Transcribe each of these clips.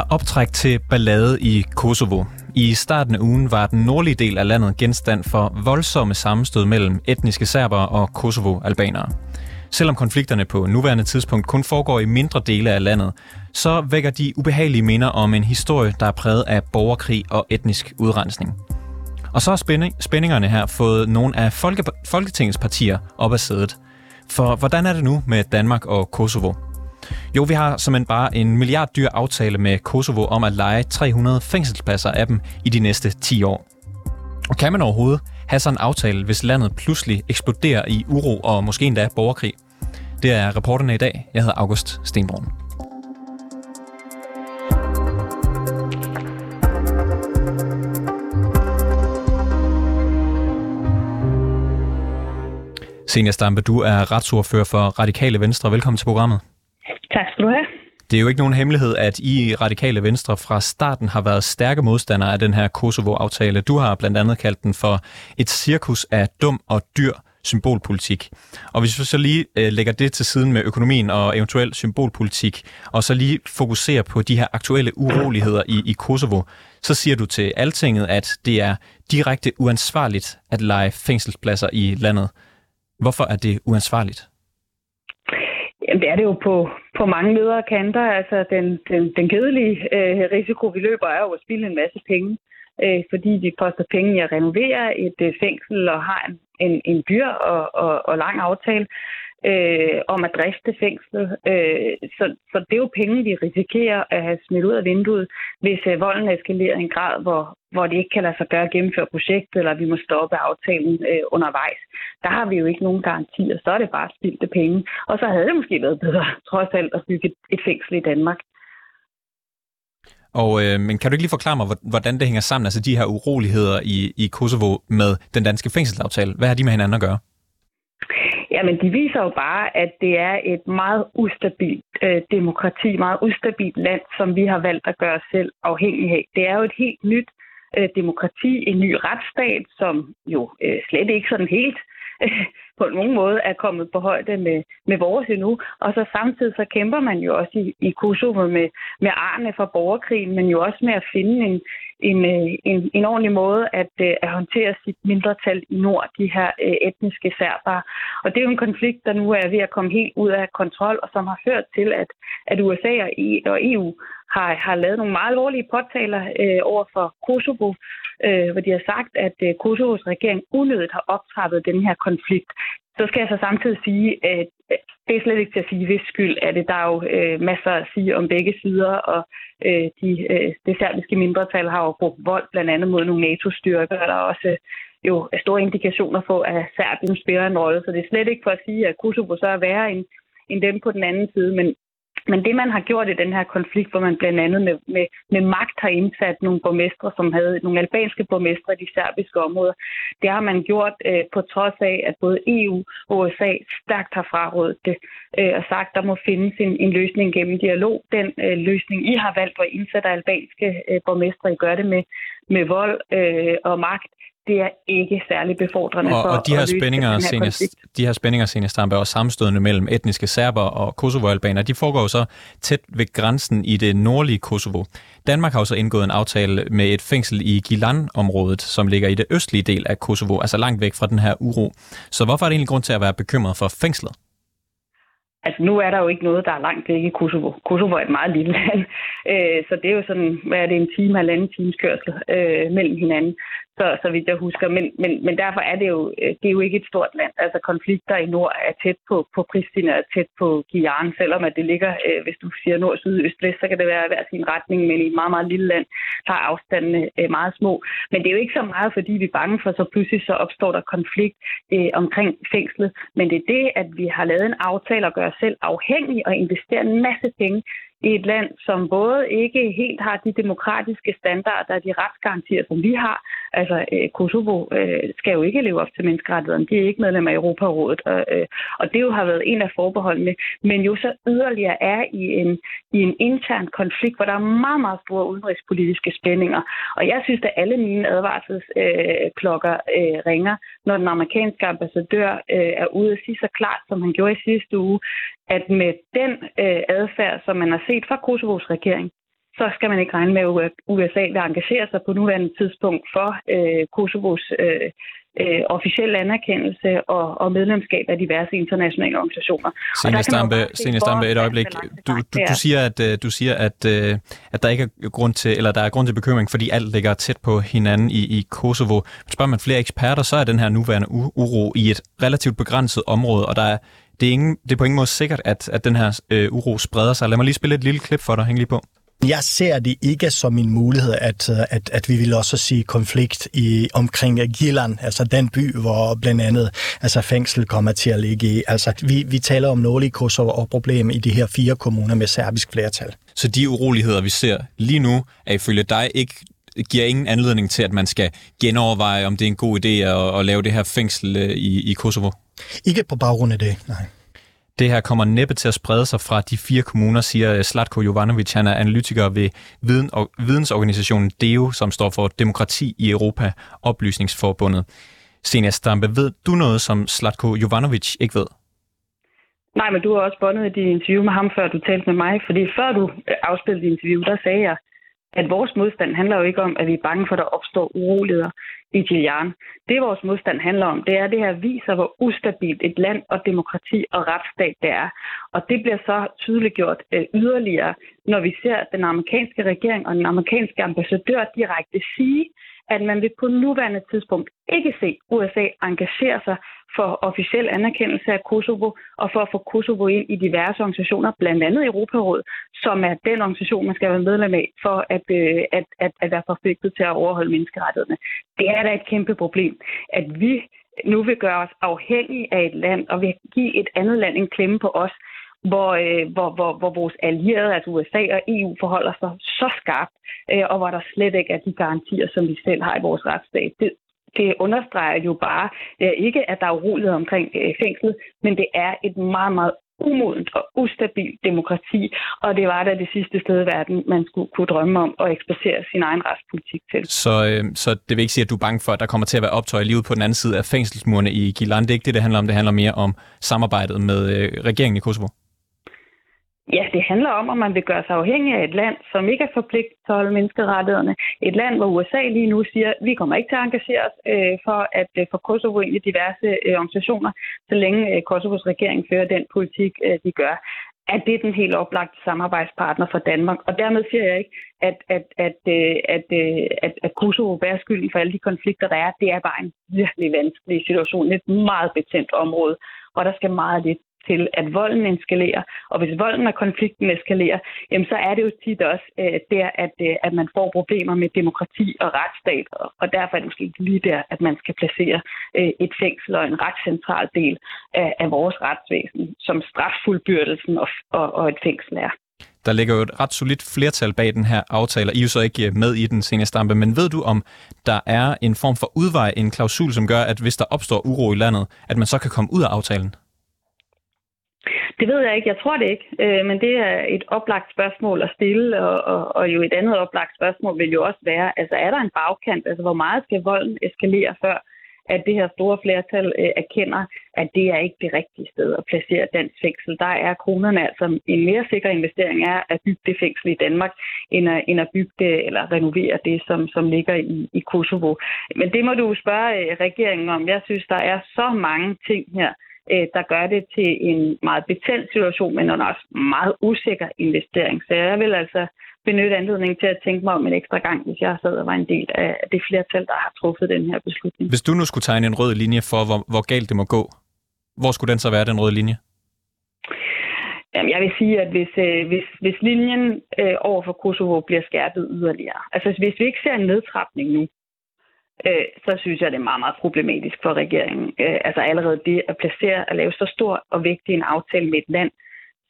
Er optræk til ballade i Kosovo. I starten af ugen var den nordlige del af landet genstand for voldsomme sammenstød mellem etniske serbere og Kosovo-albanere. Selvom konflikterne på nuværende tidspunkt kun foregår i mindre dele af landet, så vækker de ubehagelige minder om en historie, der er præget af borgerkrig og etnisk udrensning. Og så har spændingerne her fået nogle af Folke, Folketingets partier op af sædet. For hvordan er det nu med Danmark og Kosovo? Jo, vi har simpelthen bare en milliard dyr aftale med Kosovo om at lege 300 fængselspladser af dem i de næste 10 år. Og kan man overhovedet have sådan en aftale, hvis landet pludselig eksploderer i uro og måske endda borgerkrig? Det er reporterne i dag. Jeg hedder August Stenbrun. Senior Stampe, du er retsordfører for Radikale Venstre. Velkommen til programmet. Tak skal du have. Det er jo ikke nogen hemmelighed, at I Radikale Venstre fra starten har været stærke modstandere af den her Kosovo-aftale. Du har blandt andet kaldt den for et cirkus af dum og dyr symbolpolitik. Og hvis vi så lige øh, lægger det til siden med økonomien og eventuel symbolpolitik, og så lige fokuserer på de her aktuelle uroligheder i, i Kosovo, så siger du til Altinget, at det er direkte uansvarligt at lege fængselspladser i landet. Hvorfor er det uansvarligt? Jamen, det er det jo på, på mange ledere kanter. Altså, den, den, den kedelige øh, risiko, vi løber, er jo at spille en masse penge, øh, fordi vi koster penge i at renovere et øh, fængsel og har en, en, en dyr og, og, og lang aftale øh, om at drifte fængslet. Øh, så, så det er jo penge, vi risikerer at have smidt ud af vinduet, hvis øh, volden eskalerer i en grad, hvor, hvor det ikke kan lade sig gøre at gennemføre projektet, eller vi må stoppe aftalen øh, undervejs. Der har vi jo ikke nogen garantier, så er det bare spildte penge. Og så havde det måske været bedre, trods alt, at bygge et fængsel i Danmark. Og, øh, men kan du ikke lige forklare mig, hvordan det hænger sammen, altså de her uroligheder i, i Kosovo med den danske fængselsaftale? Hvad har de med hinanden at gøre? Jamen, de viser jo bare, at det er et meget ustabilt øh, demokrati, meget ustabilt land, som vi har valgt at gøre os selv afhængig af. Det er jo et helt nyt øh, demokrati, en ny retsstat, som jo øh, slet ikke sådan helt øh, på nogen måde er kommet på højde med, med vores endnu. Og så samtidig så kæmper man jo også i, i Kosovo med, med arne fra borgerkrigen, men jo også med at finde en, en, øh, en, en ordentlig måde at, øh, at håndtere sit mindretal i nord, de her øh, etniske serbere. Og det er jo en konflikt, der nu er ved at komme helt ud af kontrol, og som har ført til, at, at USA og EU har, har lavet nogle meget alvorlige påtaler øh, over for Kosovo, øh, hvor de har sagt, at øh, Kosovos regering unødigt har optrappet den her konflikt. Så skal jeg så samtidig sige, at det er slet ikke til at sige, hvis skyld er det. Der er jo øh, masser at sige om begge sider, og øh, de, øh, det serbiske mindretal har jo brugt vold blandt andet mod nogle NATO-styrker, og der er også øh, jo store indikationer på, at Serbien spiller en rolle. Så det er slet ikke for at sige, at Kosovo så er værre end, end dem på den anden side, men men det, man har gjort i den her konflikt, hvor man blandt andet med, med, med magt har indsat nogle borgmestre, som havde nogle albanske borgmestre i de serbiske områder, det har man gjort øh, på trods af, at både EU og USA stærkt har frarådet det øh, og sagt, der må findes en, en løsning gennem dialog. Den øh, løsning, I har valgt, hvor indsætte albanske øh, borgmestre, I gør det med, med vold øh, og magt, det er ikke særlig befordrende og, for og de her spændinger, senest, de her spændinger, senest Stampe, og sammenstødende mellem etniske serber og kosovo-albaner, de foregår jo så tæt ved grænsen i det nordlige Kosovo. Danmark har jo så indgået en aftale med et fængsel i Gilan-området, som ligger i det østlige del af Kosovo, altså langt væk fra den her uro. Så hvorfor er det egentlig grund til at være bekymret for fængslet? Altså nu er der jo ikke noget, der er langt væk i Kosovo. Kosovo er et meget lille land, øh, så det er jo sådan, hvad er det, en time, halvanden times kørsel øh, mellem hinanden så, så vidt jeg husker. Men, men, men derfor er det, jo, øh, det er jo ikke et stort land. Altså konflikter i nord er tæt på, på Pristina, er tæt på Guyana, selvom at det ligger, øh, hvis du siger nord, syd, øst, vest, så kan det være hver sin retning, men i et meget, meget lille land, der er afstandene øh, meget små. Men det er jo ikke så meget, fordi vi er bange for, så pludselig så opstår der konflikt øh, omkring fængslet. Men det er det, at vi har lavet en aftale og gør os selv afhængige og investerer en masse penge i et land, som både ikke helt har de demokratiske standarder og de retsgarantier, som vi har. Altså, øh, Kosovo øh, skal jo ikke leve op til menneskerettighederne. De er ikke medlem af Europarådet. Og, øh, og det jo har været en af forbeholdene. Men jo så yderligere er i en, i en intern konflikt, hvor der er meget, meget store udenrigspolitiske spændinger. Og jeg synes, at alle mine advarselsklokker øh, ringer, når den amerikanske ambassadør øh, er ude og sige så klart, som han gjorde i sidste uge, at med den øh, adfærd, som man har set fra Kosovos regering, så skal man ikke regne med, at USA vil engagere sig på nuværende tidspunkt for øh, Kosovos øh, øh, officiel anerkendelse og, og medlemskab af diverse internationale organisationer. Senest Stampe, Stampe, et øjeblik. Du, du, du siger, at øh, du siger, at, øh, at der ikke er grund til, eller der er grund til bekymring, fordi alt ligger tæt på hinanden i, i Kosovo. Men spørger man flere eksperter, så er den her nuværende uro i et relativt begrænset område, og der er det er, ingen, det er på ingen måde sikkert, at, at den her øh, uro spreder sig. Lad mig lige spille et lille klip for dig. Hæng lige på. Jeg ser det ikke som en mulighed, at, at, at vi vil også sige konflikt i omkring Gilan, altså den by, hvor blandt andet altså fængsel kommer til at ligge i. Altså, vi, vi taler om nordlig Kosovo og problem i de her fire kommuner med serbisk flertal. Så de uroligheder, vi ser lige nu, er ifølge dig ikke giver ingen anledning til, at man skal genoverveje, om det er en god idé at, at lave det her fængsel øh, i, i Kosovo? Ikke på baggrund af det, nej. Det her kommer næppe til at sprede sig fra de fire kommuner, siger Slatko Jovanovic. Han er analytiker ved viden og, vidensorganisationen DEO, som står for Demokrati i Europa, Oplysningsforbundet. Senja Stampe, ved du noget, som Slatko Jovanovic ikke ved? Nej, men du har også bundet i dit interview med ham, før du talte med mig. Fordi før du afspillede dit interview, der sagde jeg, at vores modstand handler jo ikke om, at vi er bange for, at der opstår uroligheder i Det, vores modstand handler om, det er, at det her viser, hvor ustabilt et land og demokrati og retsstat det er. Og det bliver så tydeligt gjort øh, yderligere, når vi ser den amerikanske regering og den amerikanske ambassadør direkte sige, at man vil på nuværende tidspunkt ikke se USA engagere sig for officiel anerkendelse af Kosovo og for at få Kosovo ind i diverse organisationer, blandt andet Europarådet, som er den organisation, man skal være medlem af for at, øh, at, at, at være forpligtet til at overholde menneskerettighederne. Det er da et kæmpe problem, at vi nu vil gøre os afhængige af et land og vil give et andet land en klemme på os, hvor, øh, hvor, hvor, hvor vores allierede, altså USA og EU, forholder sig så skarpt, øh, og hvor der slet ikke er de garantier, som vi selv har i vores retsstat. Det, det understreger jo bare øh, ikke, at der er urolighed omkring øh, fængslet, men det er et meget, meget umodent og ustabilt demokrati, og det var da det sidste sted i verden, man skulle kunne drømme om at eksportere sin egen retspolitik til. Så, øh, så det vil ikke sige, at du er bange for, at der kommer til at være optøj i livet på den anden side af fængselsmurene i Gilan. Det er ikke det, det handler om. Det handler mere om samarbejdet med øh, regeringen i Kosovo. Ja, det handler om, at man vil gøre sig afhængig af et land, som ikke er forpligtet til at holde menneskerettighederne. Et land, hvor USA lige nu siger, at vi kommer ikke til at engagere os øh, for at øh, få Kosovo ind i diverse øh, organisationer, så længe øh, Kosovos regering fører den politik, øh, de gør at det er den helt oplagte samarbejdspartner for Danmark. Og dermed siger jeg ikke, at, at, at, øh, at, øh, at, at Kosovo bærer skylden for alle de konflikter, der er. Det er bare en virkelig vanskelig situation. Et meget betændt område, hvor der skal meget lidt til, at volden eskalerer. Og hvis volden og konflikten eskalerer, jamen så er det jo tit også øh, der, at, øh, at man får problemer med demokrati og retsstat. Og, og derfor er det måske ikke lige der, at man skal placere øh, et fængsel og en ret central del af, af vores retsvæsen, som straffuldbyrdelsen og, og, og et fængsel er. Der ligger jo et ret solidt flertal bag den her aftale, og I er jo så ikke øh, med i den seneste stampe, men ved du, om der er en form for udvej, en klausul, som gør, at hvis der opstår uro i landet, at man så kan komme ud af aftalen? Det ved jeg ikke. Jeg tror det ikke. Øh, men det er et oplagt spørgsmål at stille, og, og, og jo et andet oplagt spørgsmål vil jo også være, altså er der en bagkant? Altså hvor meget skal volden eskalere før, at det her store flertal øh, erkender, at det er ikke det rigtige sted at placere dansk fængsel. Der er kronerne altså en mere sikker investering er at bygge det fængsel i Danmark, end at, end at bygge det eller renovere det, som, som ligger i, i Kosovo. Men det må du spørge øh, regeringen om. Jeg synes, der er så mange ting her, øh, der gør det til en meget betændt situation, men også meget usikker investering. Så jeg vil altså benytte anledningen til at tænke mig om en ekstra gang, hvis jeg sad og var en del af det flertal, der har truffet den her beslutning. Hvis du nu skulle tegne en rød linje for, hvor, hvor galt det må gå, hvor skulle den så være, den røde linje? Jamen, jeg vil sige, at hvis, øh, hvis, hvis linjen øh, over for Kosovo bliver skærpet yderligere, altså hvis vi ikke ser en nedtrapning nu, øh, så synes jeg, det er meget, meget problematisk for regeringen. Øh, altså allerede det at placere, at lave så stor og vigtig en aftale med et land,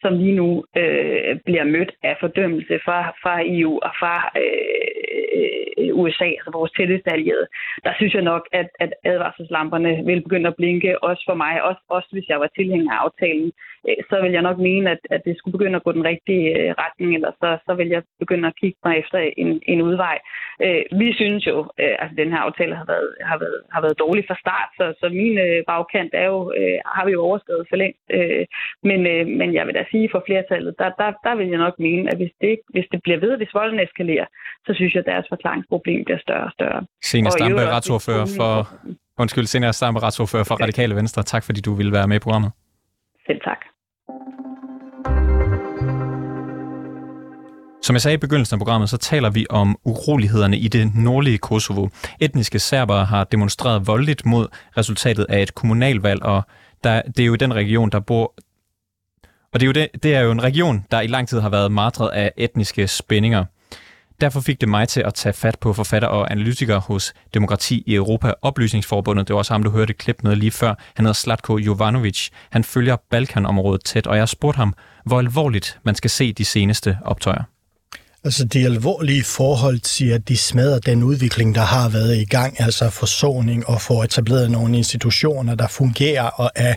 som lige nu øh, bliver mødt af fordømmelse fra, fra EU og fra øh, øh USA, altså vores tætteste allierede, der synes jeg nok, at, at advarselslamperne vil begynde at blinke, også for mig, også, også hvis jeg var tilhænger af aftalen. Øh, så vil jeg nok mene, at, at det skulle begynde at gå den rigtige øh, retning, eller så, så vil jeg begynde at kigge mig efter en, en udvej. Øh, vi synes jo, øh, altså, den her aftale har været, har været, har været dårlig fra start, så, så min øh, bagkant er jo, øh, har vi jo overskrevet for længe, Øh, men, øh, men jeg vil da sige for flertallet, der, der, der vil jeg nok mene, at hvis det, hvis det bliver ved, hvis volden eskalerer, så synes jeg, at deres forklaringsproblem bliver større og større. Senior Stampe, retsordfører for... Undskyld, Senior Stampe, retsordfører for Radikale Venstre. Tak fordi du ville være med i programmet. Selv tak. Som jeg sagde i begyndelsen af programmet, så taler vi om urolighederne i det nordlige Kosovo. Etniske serbere har demonstreret voldeligt mod resultatet af et kommunalvalg, og der, det er jo den region, der bor... Og det er, jo det, det er jo en region, der i lang tid har været martret af etniske spændinger. Derfor fik det mig til at tage fat på forfatter og analytiker hos Demokrati i Europa Oplysningsforbundet. Det var også ham, du hørte klip med lige før. Han hedder Slatko Jovanovic. Han følger Balkanområdet tæt, og jeg spurgte ham, hvor alvorligt man skal se de seneste optøjer. Altså de alvorlige forhold siger, at de smadrer den udvikling, der har været i gang, altså forsoning og få etableret nogle institutioner, der fungerer og er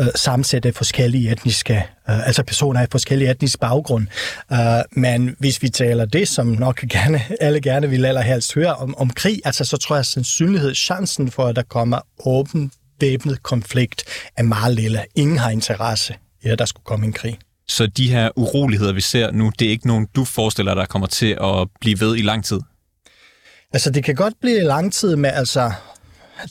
øh, sammensat af forskellige etniske, øh, altså personer af forskellige etniske baggrund. Uh, men hvis vi taler det, som nok gerne, alle gerne vil allerhelst høre om, om krig, altså så tror jeg sandsynlighed, chancen for, at der kommer åben væbnet konflikt, er meget lille. Ingen har interesse i, at der skulle komme en krig. Så de her uroligheder, vi ser nu, det er ikke nogen, du forestiller dig kommer til at blive ved i lang tid? Altså, det kan godt blive lang tid med altså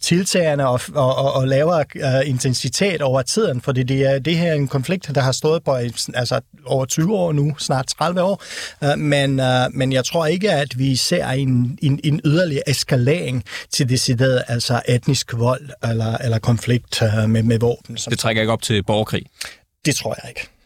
tiltagende og, og, og, og lavere uh, intensitet over tiden, fordi det er det her er en konflikt, der har stået på altså, over 20 år nu, snart 30 år, uh, men, uh, men jeg tror ikke, at vi ser en, en, en yderligere eskalering til decideret altså etnisk vold eller, eller konflikt uh, med, med våben. Det trækker ikke op til borgerkrig? Det tror jeg ikke.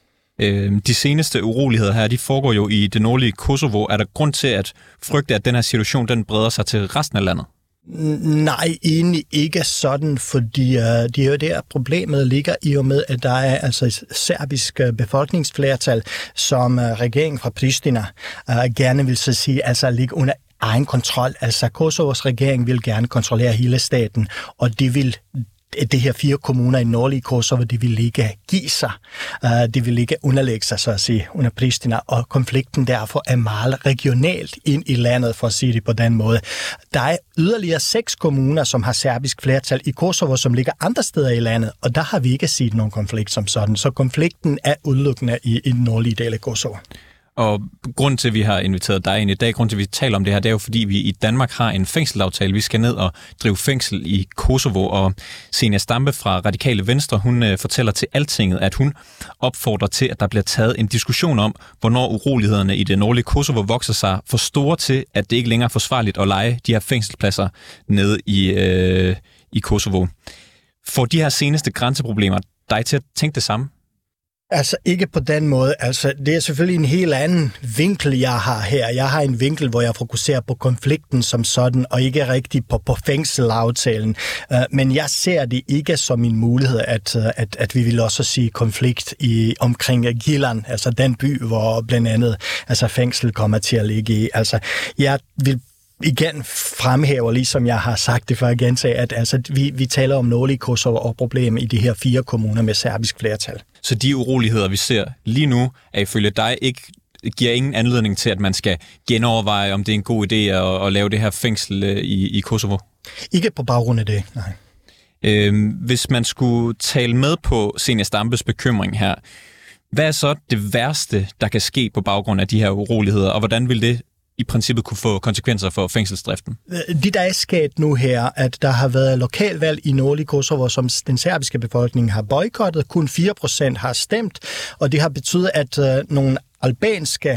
Øh, de seneste uroligheder her, de foregår jo i det nordlige Kosovo. Er der grund til at frygte, at den her situation den breder sig til resten af landet? Nej, egentlig ikke sådan, fordi uh, det er jo der, problemet ligger i og med, at der er altså et serbisk øh, befolkningsflertal, som uh, regeringen fra Pristina uh, gerne vil så sige, altså ligge under egen kontrol. Altså Kosovos regering vil gerne kontrollere hele staten, og det vil det her fire kommuner i nordlige Kosovo, de vil ikke give sig. Øh, de vil ikke underlægge sig, så at sige, under Pristina, og konflikten derfor er meget regionalt ind i landet, for at sige det på den måde. Der er yderligere seks kommuner, som har serbisk flertal i Kosovo, som ligger andre steder i landet, og der har vi ikke set nogen konflikt som sådan. Så konflikten er udelukkende i, i den nordlige del af Kosovo. Og grund til, at vi har inviteret dig ind i dag, grund til, at vi taler om det her, det er jo, fordi vi i Danmark har en fængselaftale. Vi skal ned og drive fængsel i Kosovo, og Senia Stampe fra Radikale Venstre, hun øh, fortæller til Altinget, at hun opfordrer til, at der bliver taget en diskussion om, hvornår urolighederne i det nordlige Kosovo vokser sig for store til, at det ikke længere er forsvarligt at lege de her fængselspladser nede i, øh, i Kosovo. For de her seneste grænseproblemer dig til at tænke det samme? Altså ikke på den måde. Altså det er selvfølgelig en helt anden vinkel, jeg har her. Jeg har en vinkel, hvor jeg fokuserer på konflikten som sådan, og ikke rigtig på, på fængselaftalen. Uh, øh, men jeg ser det ikke som en mulighed, at, øh, at, at vi vil også sige konflikt i omkring Gilan, altså den by, hvor blandt andet altså fængsel kommer til at ligge i. Altså jeg vil igen fremhæver, ligesom jeg har sagt det før igen, at altså, vi, vi taler om nordlige Kosovo og problem i de her fire kommuner med serbisk flertal. Så de uroligheder, vi ser lige nu, er ifølge dig ikke giver ingen anledning til, at man skal genoverveje, om det er en god idé at, at lave det her fængsel øh, i, i Kosovo? Ikke på baggrund af det, nej. Øhm, hvis man skulle tale med på Senior Stampes bekymring her, hvad er så det værste, der kan ske på baggrund af de her uroligheder, og hvordan vil det i princippet kunne få konsekvenser for fængselsdriften? Det, der er sket nu her, at der har været lokalvalg i Nordlig Kosovo, som den serbiske befolkning har boykottet. Kun 4 procent har stemt, og det har betydet, at øh, nogle albanske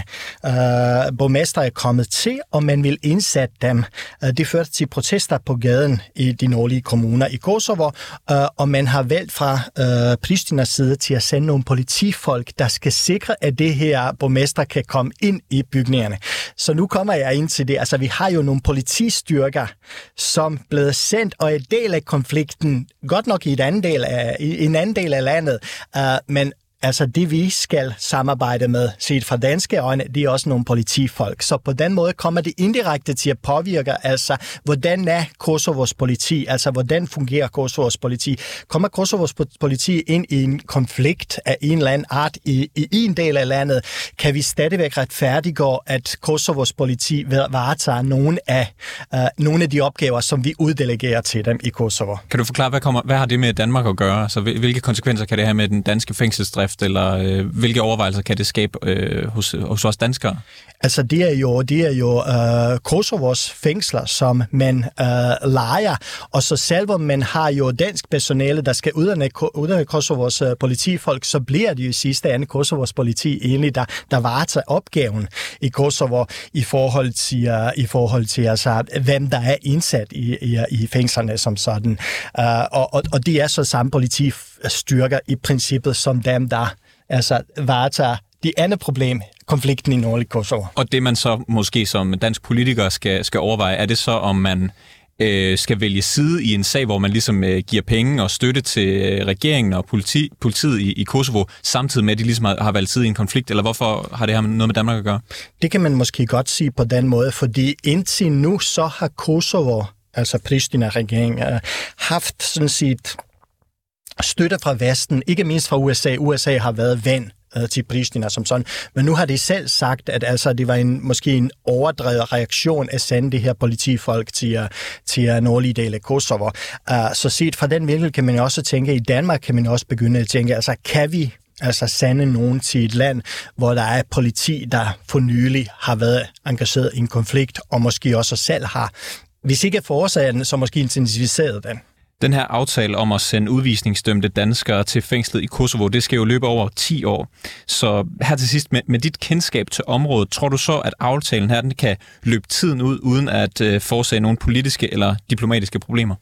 øh, borgmester er kommet til, og man vil indsætte dem. Øh, det førte til protester på gaden i de nordlige kommuner i Kosovo, øh, og man har valgt fra øh, Pristinas side til at sende nogle politifolk, der skal sikre, at det her borgmester kan komme ind i bygningerne. Så nu kommer jeg ind til det. Altså, vi har jo nogle politistyrker, som blevet sendt og er del af konflikten, godt nok i en anden del af, i en anden del af landet, øh, men Altså det, vi skal samarbejde med, set fra danske øjne, det er også nogle politifolk. Så på den måde kommer det indirekte til at påvirke, altså hvordan er Kosovos politi, altså hvordan fungerer Kosovos politi. Kommer Kosovos politi ind i en konflikt af en eller anden art i, i en del af landet, kan vi stadigvæk retfærdiggøre, at Kosovos politi varetager nogle af, øh, nogle af de opgaver, som vi uddelegerer til dem i Kosovo. Kan du forklare, hvad, kommer, hvad har det med Danmark at gøre? Altså, Så hvilke konsekvenser kan det have med den danske fængselsdrift? Dømmekraft, eller øh, hvilke overvejelser kan det skabe øh, hos, hos os danskere? Altså, det er jo, det er jo øh, Kosovos fængsler, som man øh, leger, og så selvom man har jo dansk personale, der skal uddanne, uddanne Kosovos øh, politifolk, så bliver det jo i sidste ende Kosovos politi egentlig, der, der varetager opgaven i Kosovo i forhold til, øh, i forhold til altså, hvem der er indsat i, i, i fængslerne som sådan. Øh, og, og, og det er så samme politistyrker i princippet som dem, der altså varetager det andet problem, konflikten i nordlig Kosovo. Og det man så måske som dansk politiker skal, skal overveje, er det så, om man øh, skal vælge side i en sag, hvor man ligesom øh, giver penge og støtte til øh, regeringen og politi, politiet i, i Kosovo, samtidig med, at de ligesom har, har valgt side i en konflikt, eller hvorfor har det her noget med Danmark at gøre? Det kan man måske godt sige på den måde, fordi indtil nu så har Kosovo, altså Pristina-regeringen, øh, haft sådan set støtte fra Vesten, ikke mindst fra USA. USA har været vand øh, til Pristina som sådan. Men nu har de selv sagt, at altså, det var en, måske en overdrevet reaktion at sende det her politifolk til, øh, til øh, nordlige del af Kosovo. Uh, så set fra den vinkel kan man også tænke, at i Danmark kan man også begynde at tænke, altså kan vi altså sande nogen til et land, hvor der er politi, der for nylig har været engageret i en konflikt, og måske også selv har, hvis ikke forårsaget så måske intensiveret den. Den her aftale om at sende udvisningsdømte danskere til fængslet i Kosovo, det skal jo løbe over 10 år. Så her til sidst, med, med dit kendskab til området, tror du så, at aftalen her den kan løbe tiden ud, uden at øh, forårsage nogle politiske eller diplomatiske problemer?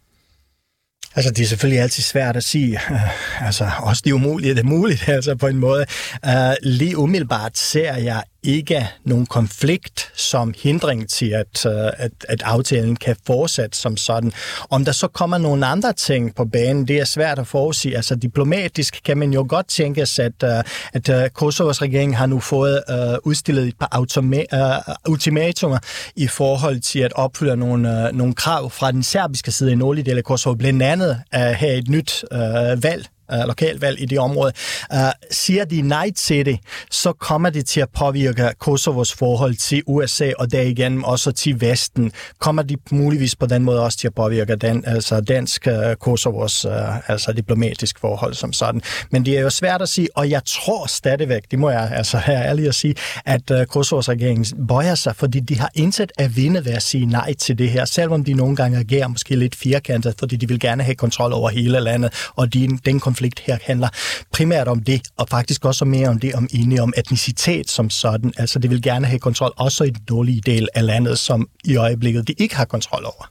Altså, det er selvfølgelig altid svært at sige. Altså, også det umulige, det er muligt, altså på en måde. Uh, lige umiddelbart ser jeg ikke nogen konflikt som hindring til, at, øh, at, at aftalen kan fortsætte som sådan. Om der så kommer nogle andre ting på banen, det er svært at forudsige. Altså diplomatisk kan man jo godt tænke sig, at, øh, at øh, Kosovos regering har nu fået uh, udstillet et par automa- uh, ultimatumer i forhold til at opfylde nogle, uh, nogle krav fra den serbiske side i nordlige del af Kosovo, blandt andet at have et nyt uh, valg øh, lokalvalg i det område. øh, siger de nej til det, så kommer det til at påvirke Kosovos forhold til USA, og derigennem også til Vesten. Kommer de muligvis på den måde også til at påvirke den, altså dansk øh, Kosovos øh, altså diplomatisk forhold som sådan. Men det er jo svært at sige, og jeg tror stadigvæk, det må jeg altså her ærlig at sige, at øh, Kosovos regering bøjer sig, fordi de har indsat at vinde ved at sige nej til det her, selvom de nogle gange agerer måske lidt firkantet, fordi de vil gerne have kontrol over hele landet, og de, den konflikt konflikt her handler primært om det, og faktisk også mere om det, om enige om etnicitet som sådan. Altså, det vil gerne have kontrol også i den dårlige del af landet, som i øjeblikket de ikke har kontrol over.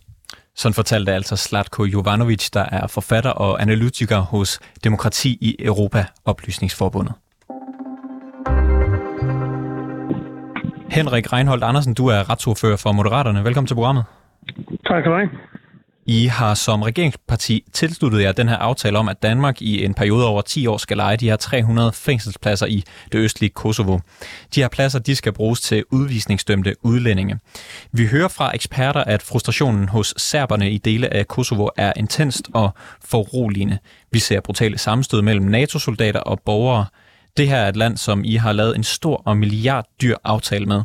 Sådan fortalte altså Slatko Jovanovic, der er forfatter og analytiker hos Demokrati i Europa Oplysningsforbundet. Henrik Reinholdt Andersen, du er retsordfører for Moderaterne. Velkommen til programmet. Tak skal du have. I har som regeringsparti tilsluttet jer den her aftale om, at Danmark i en periode over 10 år skal lege de her 300 fængselspladser i det østlige Kosovo. De her pladser de skal bruges til udvisningsdømte udlændinge. Vi hører fra eksperter, at frustrationen hos serberne i dele af Kosovo er intenst og foruroligende. Vi ser brutale sammenstød mellem NATO-soldater og borgere. Det her er et land, som I har lavet en stor og milliarddyr aftale med.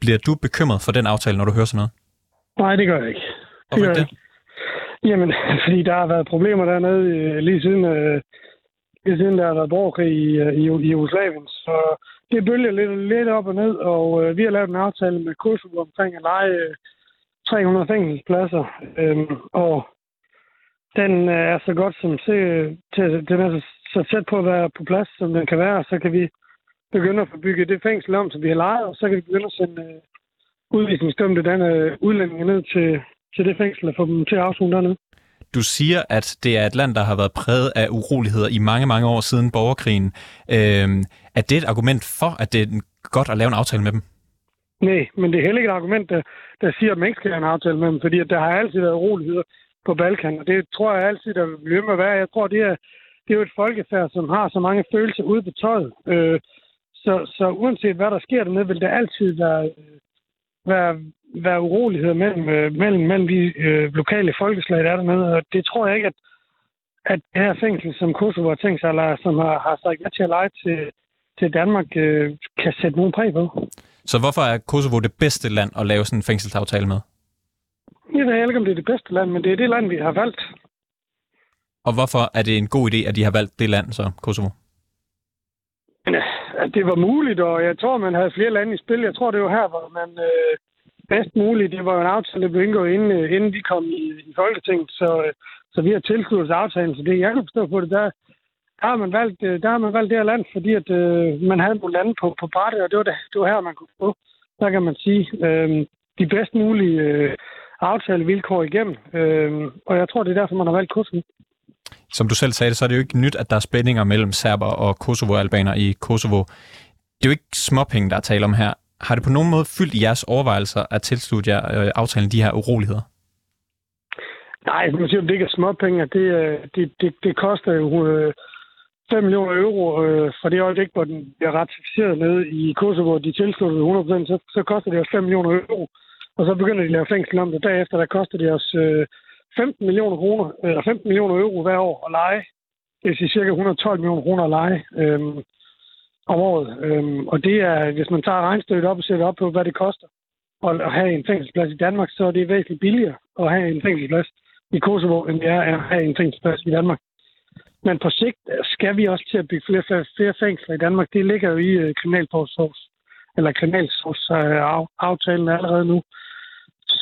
Bliver du bekymret for den aftale, når du hører sådan noget? Nej, det gør jeg ikke. Det gør jeg ikke. Jamen, fordi der har været problemer dernede øh, lige siden, øh, lige siden der har været borgerkrig i, øh, i, i Jugoslavien. Så det bølger lidt, lidt op og ned, og øh, vi har lavet en aftale med Kosovo omkring at lege øh, 300 fængselspladser. Øh, og den øh, er så godt som se, til, den er så, så tæt på at være på plads, som den kan være, så kan vi begynde at få bygget det fængsel om, som vi har lejet, og så kan vi begynde at sende øh, udvisningsdømte denne udlændinge ned til, til det fængsel og få dem til at afzone dernede. Du siger, at det er et land, der har været præget af uroligheder i mange, mange år siden borgerkrigen. Øhm, er det et argument for, at det er godt at lave en aftale med dem? Nej, men det er heller ikke et argument, der, der siger, at man ikke skal have en aftale med dem, fordi at der har altid været uroligheder på Balkan, og det tror jeg altid, der vil blive med at være. Jeg tror, det er, det er jo et folkefærd, som har så mange følelser ude på tøjet. Øh, så, så uanset hvad der sker dernede, vil der altid være, være, være uroligheder mellem, øh, mellem, mellem de øh, lokale folkeslag, der er dernede. Og det tror jeg ikke, at, at det her fængsel, som Kosovo har tænkt sig, eller som har, har sagt ja til at lege til, til Danmark, øh, kan sætte nogen præg på. Så hvorfor er Kosovo det bedste land at lave sådan en fængselsaftale med? Jeg ved ikke, om det er det bedste land, men det er det land, vi har valgt. Og hvorfor er det en god idé, at de har valgt det land, så Kosovo? at det var muligt, og jeg tror, man havde flere lande i spil. Jeg tror, det var her, hvor man øh, bedst muligt, det var jo en aftale, der blev indgået, inden, øh, inden vi kom i, i Folketinget, så, øh, så vi har tilsluttet aftalen. Så det, jeg kan forstå på det, der, der har man valgt, øh, der har man valgt det her land, fordi at, øh, man havde nogle lande på, på brættet, og det var, det, det var her, man kunne få, der kan man sige, øh, de bedst mulige øh, aftalevilkår igennem. Øh, og jeg tror, det er derfor, man har valgt kursen. Som du selv sagde, så er det jo ikke nyt, at der er spændinger mellem serber og Kosovo-albaner i Kosovo. Det er jo ikke småpenge, der er tale om her. Har det på nogen måde fyldt i jeres overvejelser at tilslutte jer øh, aftalen de her uroligheder? Nej, man siger, det ikke er småpenge. Det, øh, det, det, det koster jo øh, 5 millioner euro øh, fra det øjeblik, hvor den bliver ratificeret nede i Kosovo, de tilsluttede 100%, så, så koster det os 5 millioner euro. Og så begynder de at lave fængsel om det. Derefter der koster det os øh, 15 millioner kroner, eller 15 millioner euro hver år at lege. Det er cirka 112 millioner kroner at lege øh, om året. Øhm, og det er, hvis man tager regnstykket op og sætter op på, hvad det koster at have en fængselsplads i Danmark, så er det væsentligt billigere at have en fængselsplads i Kosovo, end det er at have en fængselsplads i Danmark. Men på sigt skal vi også til at bygge flere, flere, flere fængsler i Danmark. Det ligger jo i øh, kriminalforsorgs, eller kriminalforsorgsaftalen allerede nu.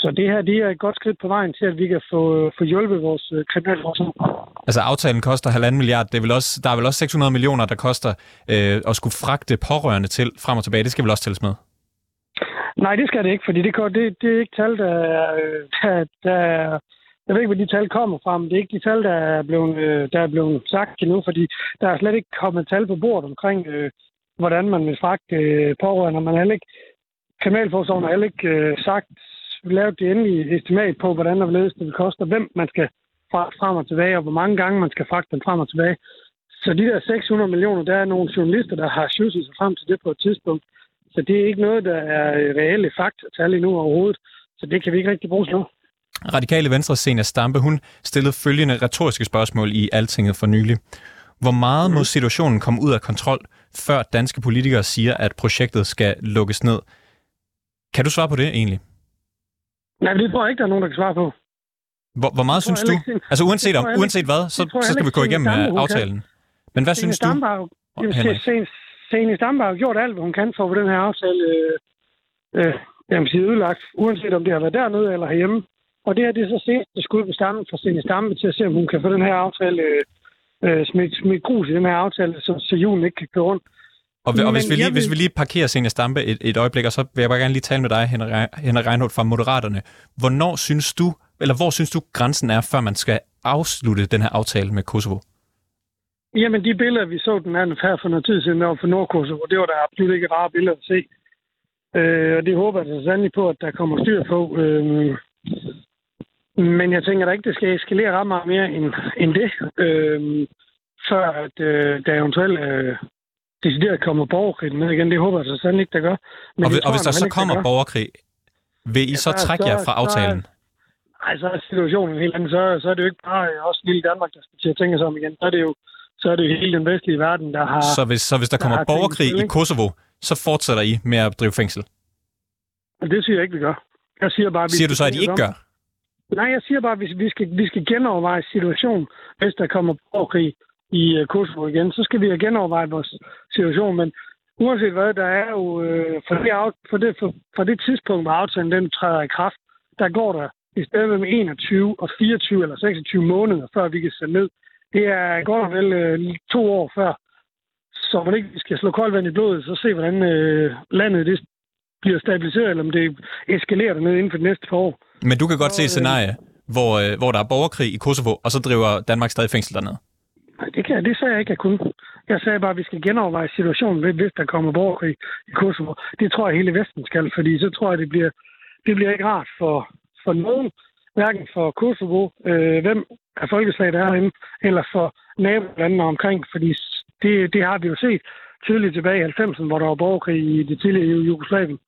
Så det her det er et godt skridt på vejen til, at vi kan få, få hjulpet vores uh, kriminalforsorg. Altså aftalen koster halvanden milliard. Det er vel også, der er vel også 600 millioner, der koster øh, at skulle fragte pårørende til frem og tilbage. Det skal vel også tælles med? Nej, det skal det ikke, fordi det, det, det er ikke tal, der, der, der jeg ved ikke, hvor de tal kommer fra, men det er ikke de tal, der er blevet, øh, der er blevet sagt endnu, fordi der er slet ikke kommet tal på bordet omkring, øh, hvordan man vil fragte øh, pårørende. Man har ikke, Kriminalforsorgen har heller ikke øh, sagt, lavet det endelige estimat på, hvordan der vil koste, og hvem man skal fragte frem og tilbage, og hvor mange gange man skal fragte dem frem og tilbage. Så de der 600 millioner, der er nogle journalister, der har sjusset sig frem til det på et tidspunkt. Så det er ikke noget, der er reelle faktatal endnu overhovedet. Så det kan vi ikke rigtig bruge nu. Radikale Venstre Senior Stampe, hun stillede følgende retoriske spørgsmål i Altinget for nylig. Hvor meget må situationen komme ud af kontrol, før danske politikere siger, at projektet skal lukkes ned? Kan du svare på det egentlig? Nej, det tror jeg ikke, der er nogen, der kan svare på. Hvor, hvor meget synes du? Ikke, altså uanset, om, uanset hvad, så, så skal vi gå igennem med aftalen. Men hvad synes du, Sene Stampe har gjort alt, hvad hun kan for at få den her aftale øh, øh, jamen, sige, udlagt, uanset om det har været dernede eller herhjemme. Og det her det er så sidste skud på stammen fra Stine Stamme til at se, om hun kan få den her aftale øh, smidt, smidt grus i den her aftale, så, så julen ikke kan køre rundt. Og, og hvis, vi lige, vil... hvis vi lige parkerer Senja Stampe et, et øjeblik, og så vil jeg bare gerne lige tale med dig, Henrik Reinholdt fra Moderaterne. Hvornår synes du, eller hvor synes du grænsen er, før man skal afslutte den her aftale med Kosovo? Jamen, de billeder, vi så den anden her for noget tid siden over for Nordkosovo, det var der absolut ikke rare billeder at se. Øh, og det håber jeg så sandelig på, at der kommer styr på. Øh, men jeg tænker da ikke, det skal eskalere ret meget mere end, end det, øh, før at øh, der eventuelt øh, decideret kommer borgerkrig med igen. Det håber jeg så sandelig ikke, der gør. Men og, og hvis der så kommer borgerkrig, vil I ja, så trække jer fra aftalen? Nej, så er situationen helt anden. Så, så er det jo ikke bare også lille Danmark, der skal til at tænke sig om igen. Så er det jo så er det jo hele den vestlige verden, der har... Så hvis, så hvis der, der kommer borgerkrig i Kosovo, så fortsætter I med at drive fængsel? Det siger jeg ikke, vi gør. Jeg siger bare, vi siger du så, at I ikke gør? Nej, jeg siger bare, at vi, vi, skal, vi skal genoverveje situationen, hvis der kommer borgerkrig i uh, Kosovo igen. Så skal vi have genovervejet vores situation, men uanset hvad, der er jo øh, for, det, for, det, for, det tidspunkt, hvor aftalen den træder i kraft, der går der i stedet med 21 og 24 eller 26 måneder, før vi kan sætte ned. Det er godt vel øh, to år før. Så man ikke skal slå koldt vand i blodet, så se, hvordan øh, landet det bliver stabiliseret, eller om det eskalerer dernede inden for det næste par år. Men du kan godt se et scenarie, hvor, øh, hvor der er borgerkrig i Kosovo, og så driver Danmark stadig fængsel dernede. Nej, det, kan, det sagde jeg ikke, jeg kunne. Jeg sagde bare, at vi skal genoverveje situationen, hvis der kommer borgerkrig i Kosovo. Det tror jeg, hele Vesten skal, fordi så tror jeg, det bliver, det bliver ikke rart for, for nogen, hverken for Kosovo, øh, hvem er folkeslag der er herinde, eller for nabolandene omkring, fordi det, det har vi jo set tydeligt tilbage i 90'erne, hvor der var borgerkrig i det tidligere Jugoslavien.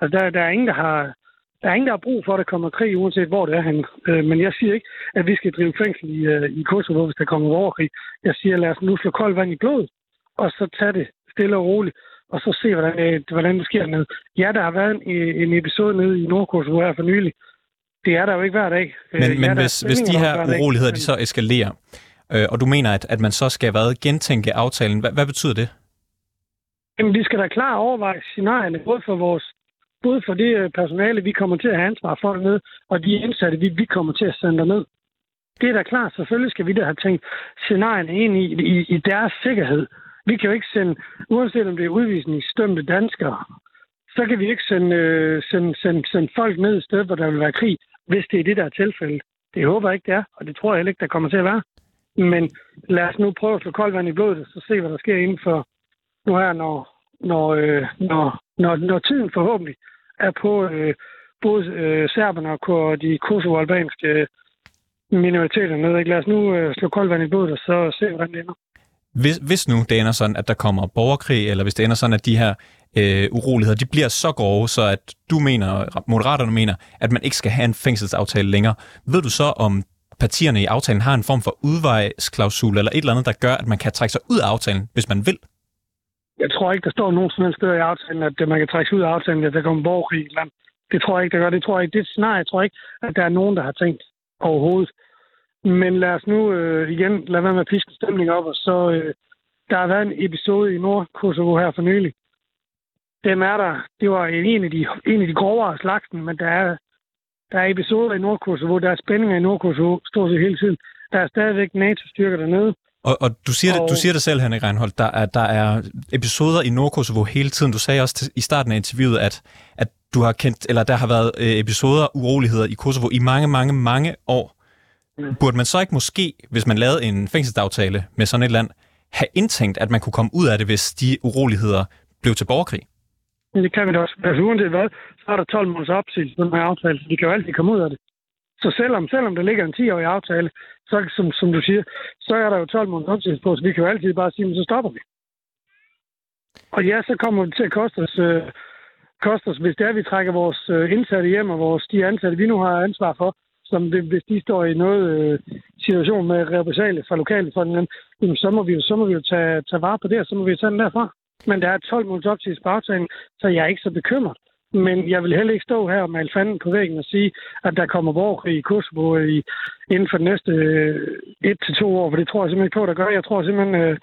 Altså, der, der er ingen, der har, der er ingen, der har brug for, at der kommer krig, uanset hvor det er han. Øh, men jeg siger ikke, at vi skal drive fængsel i, øh, i Kosovo, hvis der kommer overkrig. Jeg siger, lad os nu slå koldt vand i blodet, og så tage det stille og roligt, og så se, hvordan, øh, hvordan det sker ned. Ja, der har været en, en episode nede i Nordkosovo her for nylig. Det er der jo ikke hver dag. Men, ja, men hvis, hvis de her uroligheder, de så eskalerer, øh, og du mener, at, at man så skal hvad, gentænke aftalen, hvad, hvad betyder det? Jamen, vi skal da klar overveje scenarierne, både for vores både for det øh, personale, vi kommer til at have ansvar for dernede, og de indsatte, vi, vi kommer til at sende derned. Det er da klart, selvfølgelig skal vi da have tænkt scenarierne ind i, i, i deres sikkerhed. Vi kan jo ikke sende, uanset om det er udvisningsdømte danskere, så kan vi ikke sende, øh, sende, sende, sende folk ned et sted, hvor der vil være krig, hvis det er det, der er tilfældet. Det håber jeg ikke, det er, og det tror jeg heller ikke, der kommer til at være. Men lad os nu prøve at få koldt vand i blodet, og så se, hvad der sker inden for nu her, når, når, øh, når, når, når tiden forhåbentlig er på øh, både øh, serberne og de kosovo-albanske øh, minoriteter nede. Lad os nu øh, slå koldt vand i blodet, og så se, hvordan det ender. Hvis, hvis nu det ender sådan, at der kommer borgerkrig, eller hvis det ender sådan, at de her øh, uroligheder, de bliver så grove, så at du mener, moderaterne mener, at man ikke skal have en fængselsaftale længere. Ved du så, om partierne i aftalen har en form for udvejsklausul, eller et eller andet, der gør, at man kan trække sig ud af aftalen, hvis man vil? Jeg tror ikke, der står nogen som helst steder i aftalen, at man kan trække sig ud af aftalen, at der kommer borgerkrig i et land. Det tror jeg ikke, der gør. Det tror jeg ikke. Det scenarie, jeg tror ikke, at der er nogen, der har tænkt overhovedet. Men lad os nu øh, igen lade være med at piske stemning op, og så øh, der har været en episode i Nordkosovo her for nylig. Dem er der. Det var en af de, en af de grovere slagsen, men der er, der er episoder i Nordkosovo, der er spændinger i Nordkosovo stort set hele tiden. Der er stadigvæk NATO-styrker dernede. Og, og du, siger og... det, du siger det selv, Henrik Reinholdt, der er, der er episoder i Nordkosovo hele tiden. Du sagde også til, i starten af interviewet, at, at du har kendt, eller der har været øh, episoder, uroligheder i Kosovo i mange, mange, mange år. Mm. Burde man så ikke måske, hvis man lavede en fængselsaftale med sådan et land, have indtænkt, at man kunne komme ud af det, hvis de uroligheder blev til borgerkrig? Det kan vi da også. Altså uanset hvad, så er der 12 måneders opsigelse på den her aftale, så de kan jo altid komme ud af det. Så selvom, selvom der ligger en 10-årig aftale, så som, som du siger, så er der jo 12 måneders opsigelse på, så vi kan jo altid bare sige, men så stopper vi. Og ja, så kommer det til at koste os, øh, koste os hvis det er, at vi trækker vores øh, indsatte hjem, og vores, de ansatte, vi nu har ansvar for, som det, hvis de står i noget øh, situation med repressalie fra lokale folk, så må vi jo, så må vi jo tage, tage vare på det, og så må vi tage den derfra. Men der er 12 måneder op til aftalen, så jeg er ikke så bekymret. Men jeg vil heller ikke stå her og male fanden på væggen og sige, at der kommer borgerkrig i Kosovo i, inden for de næste øh, et til to år, for det tror jeg simpelthen ikke på, der gør. Jeg tror simpelthen, øh,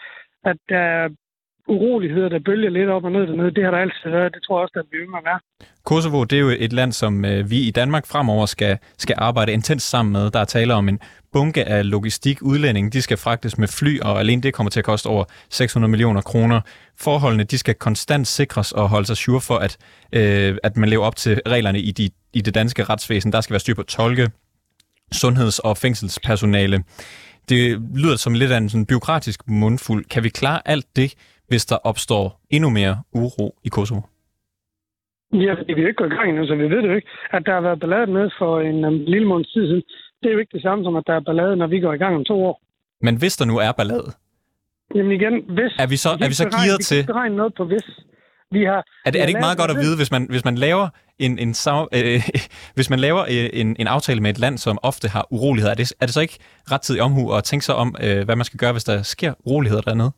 at der er uroligheder, der bølger lidt op og ned dernede. Det har der altid været. Det tror jeg også, der bliver yngre være. Kosovo, det er jo et land, som øh, vi i Danmark fremover skal, skal arbejde intens sammen med. Der er tale om en bunke af logistik udlænding. De skal fragtes med fly, og alene det kommer til at koste over 600 millioner kroner. Forholdene, de skal konstant sikres og holde sig sure for, at, øh, at man lever op til reglerne i, de, i det danske retsvæsen. Der skal være styr på tolke, sundheds- og fængselspersonale. Det lyder som lidt af en sådan byråkratisk mundfuld. Kan vi klare alt det hvis der opstår endnu mere uro i Kosovo? Ja, det vi ikke gå i gang endnu, så vi ved det jo ikke. At der har været ballade med for en um, lille måneds tid siden, det er jo ikke det samme som, at der er ballade, når vi går i gang om to år. Men hvis der nu er ballade? Jamen igen, hvis... Er vi så, er vi så gearet til... Vi kan noget på hvis. Vi har, er det, er det ikke meget godt at vide, hvis man, hvis man laver en, en, øh, hvis man laver øh, en, en aftale med et land, som ofte har uroligheder, er det, er det så ikke ret tid omhu at tænke sig om, øh, hvad man skal gøre, hvis der sker uroligheder dernede?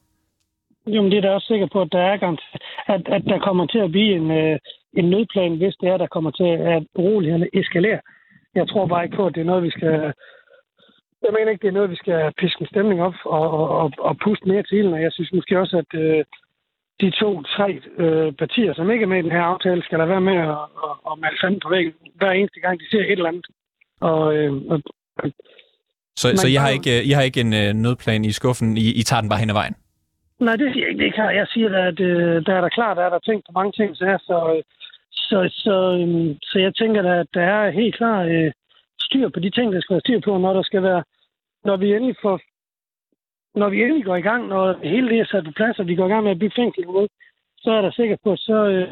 Jo, men det er da også sikker på, at der er gang, at, at der kommer til at blive en, øh, en nødplan, hvis det er, der kommer til at urolighederne eskalere. Jeg tror bare ikke på, at det er noget, vi skal... Jeg mener ikke, det er noget, vi skal piske stemning op og, og, og, og puste mere til ilden. Jeg synes måske også, at øh, de to-tre øh, partier, som ikke er med i den her aftale, skal lade være med at, at, at male fanden på væggen hver eneste gang, de ser et eller andet. Og, øh, og, så, så I, har ikke, I har ikke en øh, nødplan i skuffen? I, I tager den bare hen ad vejen? Nej, det siger jeg ikke. Det kan. Jeg siger, at øh, der er der klart, der er der tænkt på mange ting, så, så, så, så, øh, så øhm, jeg tænker, at der er helt klart øh, styr på de ting, der skal være styr på, når der skal være, når vi endelig får, når vi endelig går i gang, når hele det er sat på plads, og vi går i gang med at bygge fængsel, så er der sikkert på, så, øh,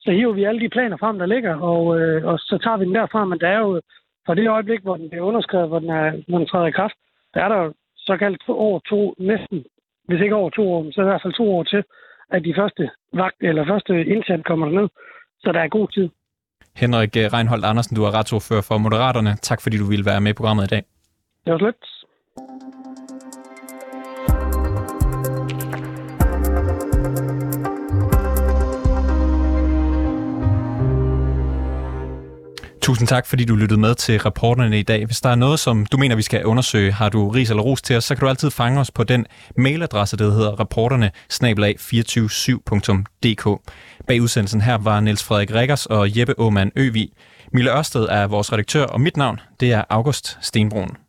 så hiver vi alle de planer frem, der ligger, og, øh, og så tager vi den derfra. Men der er jo, fra det øjeblik, hvor den bliver underskrevet, hvor den, er, hvor den træder i kraft, der er der såkaldt over to, næsten hvis ikke over to år, så i hvert fald to år til, at de første vagt eller første indsat kommer ned. Så der er god tid. Henrik Reinholdt Andersen, du er retsordfører for Moderaterne. Tak fordi du ville være med i programmet i dag. Det var slet. Tusind tak, fordi du lyttede med til rapporterne i dag. Hvis der er noget, som du mener, vi skal undersøge, har du ris eller ros til os, så kan du altid fange os på den mailadresse, der hedder rapporterne 247dk Bag udsendelsen her var Niels Frederik Rikkers og Jeppe Aumann Øvi. Mille Ørsted er vores redaktør, og mit navn det er August Stenbrun.